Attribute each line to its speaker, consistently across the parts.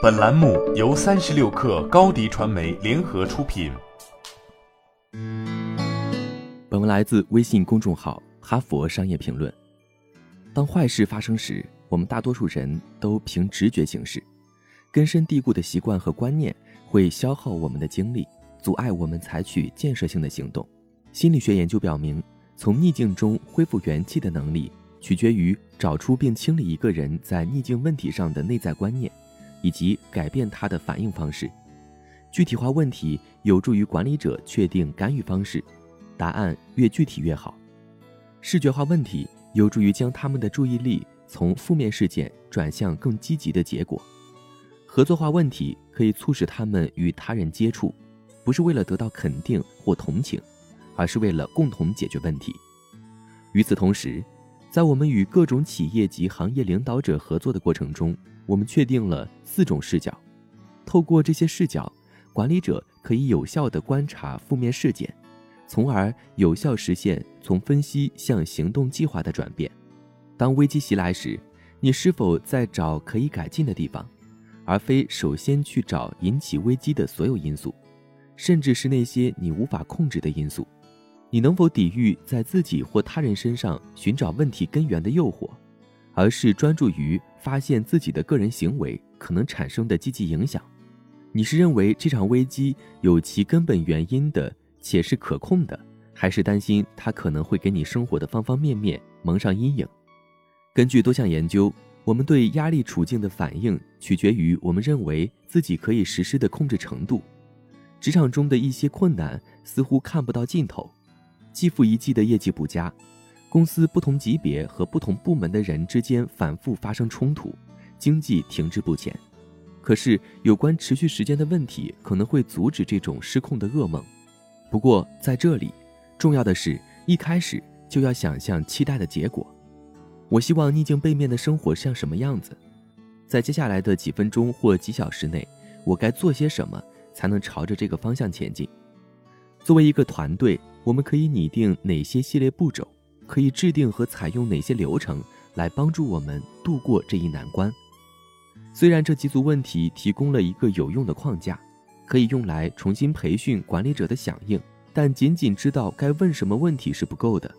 Speaker 1: 本栏目由三十六氪高低传媒联合出品。
Speaker 2: 本文来自微信公众号《哈佛商业评论》。当坏事发生时，我们大多数人都凭直觉行事，根深蒂固的习惯和观念会消耗我们的精力，阻碍我们采取建设性的行动。心理学研究表明，从逆境中恢复元气的能力。取决于找出并清理一个人在逆境问题上的内在观念，以及改变他的反应方式。具体化问题有助于管理者确定干预方式，答案越具体越好。视觉化问题有助于将他们的注意力从负面事件转向更积极的结果。合作化问题可以促使他们与他人接触，不是为了得到肯定或同情，而是为了共同解决问题。与此同时，在我们与各种企业及行业领导者合作的过程中，我们确定了四种视角。透过这些视角，管理者可以有效地观察负面事件，从而有效实现从分析向行动计划的转变。当危机袭来时，你是否在找可以改进的地方，而非首先去找引起危机的所有因素，甚至是那些你无法控制的因素？你能否抵御在自己或他人身上寻找问题根源的诱惑，而是专注于发现自己的个人行为可能产生的积极影响？你是认为这场危机有其根本原因的且是可控的，还是担心它可能会给你生活的方方面面蒙上阴影？根据多项研究，我们对压力处境的反应取决于我们认为自己可以实施的控制程度。职场中的一些困难似乎看不到尽头。季复一季的业绩不佳，公司不同级别和不同部门的人之间反复发生冲突，经济停滞不前。可是，有关持续时间的问题可能会阻止这种失控的噩梦。不过，在这里，重要的是一开始就要想象期待的结果。我希望逆境背面的生活像什么样子？在接下来的几分钟或几小时内，我该做些什么才能朝着这个方向前进？作为一个团队。我们可以拟定哪些系列步骤？可以制定和采用哪些流程来帮助我们度过这一难关？虽然这几组问题提供了一个有用的框架，可以用来重新培训管理者的响应，但仅仅知道该问什么问题是不够的。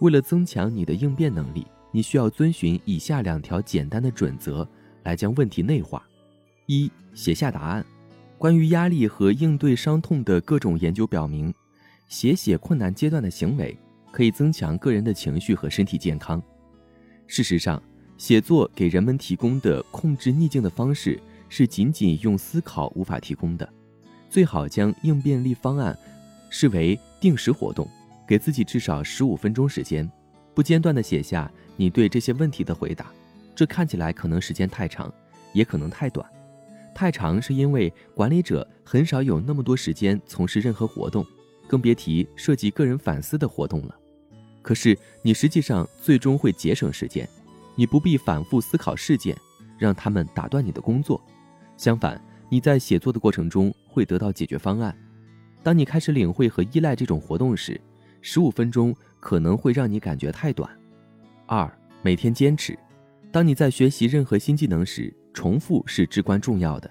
Speaker 2: 为了增强你的应变能力，你需要遵循以下两条简单的准则来将问题内化：一、写下答案。关于压力和应对伤痛的各种研究表明。写写困难阶段的行为，可以增强个人的情绪和身体健康。事实上，写作给人们提供的控制逆境的方式，是仅仅用思考无法提供的。最好将应变力方案视为定时活动，给自己至少十五分钟时间，不间断地写下你对这些问题的回答。这看起来可能时间太长，也可能太短。太长是因为管理者很少有那么多时间从事任何活动。更别提涉及个人反思的活动了。可是你实际上最终会节省时间，你不必反复思考事件，让他们打断你的工作。相反，你在写作的过程中会得到解决方案。当你开始领会和依赖这种活动时，十五分钟可能会让你感觉太短。二，每天坚持。当你在学习任何新技能时，重复是至关重要的。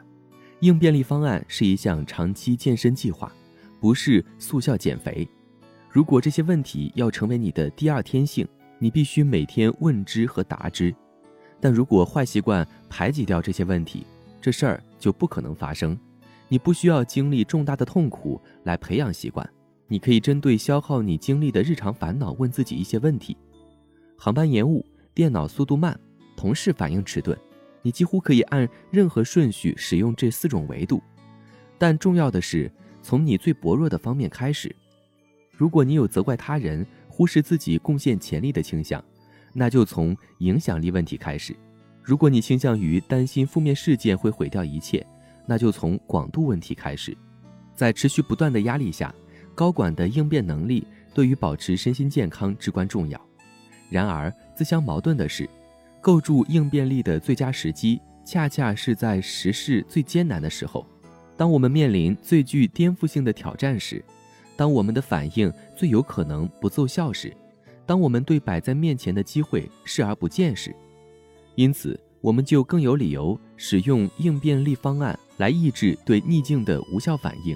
Speaker 2: 应变力方案是一项长期健身计划。不是速效减肥。如果这些问题要成为你的第二天性，你必须每天问之和答之。但如果坏习惯排挤掉这些问题，这事儿就不可能发生。你不需要经历重大的痛苦来培养习惯。你可以针对消耗你精力的日常烦恼问自己一些问题：航班延误、电脑速度慢、同事反应迟钝。你几乎可以按任何顺序使用这四种维度。但重要的是。从你最薄弱的方面开始。如果你有责怪他人、忽视自己贡献潜力的倾向，那就从影响力问题开始；如果你倾向于担心负面事件会毁掉一切，那就从广度问题开始。在持续不断的压力下，高管的应变能力对于保持身心健康至关重要。然而，自相矛盾的是，构筑应变力的最佳时机，恰恰是在时事最艰难的时候。当我们面临最具颠覆性的挑战时，当我们的反应最有可能不奏效时，当我们对摆在面前的机会视而不见时，因此，我们就更有理由使用应变力方案来抑制对逆境的无效反应，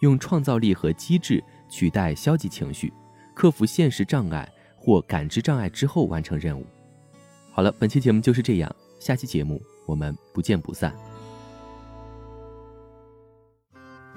Speaker 2: 用创造力和机智取代消极情绪，克服现实障碍或感知障碍之后完成任务。好了，本期节目就是这样，下期节目我们不见不散。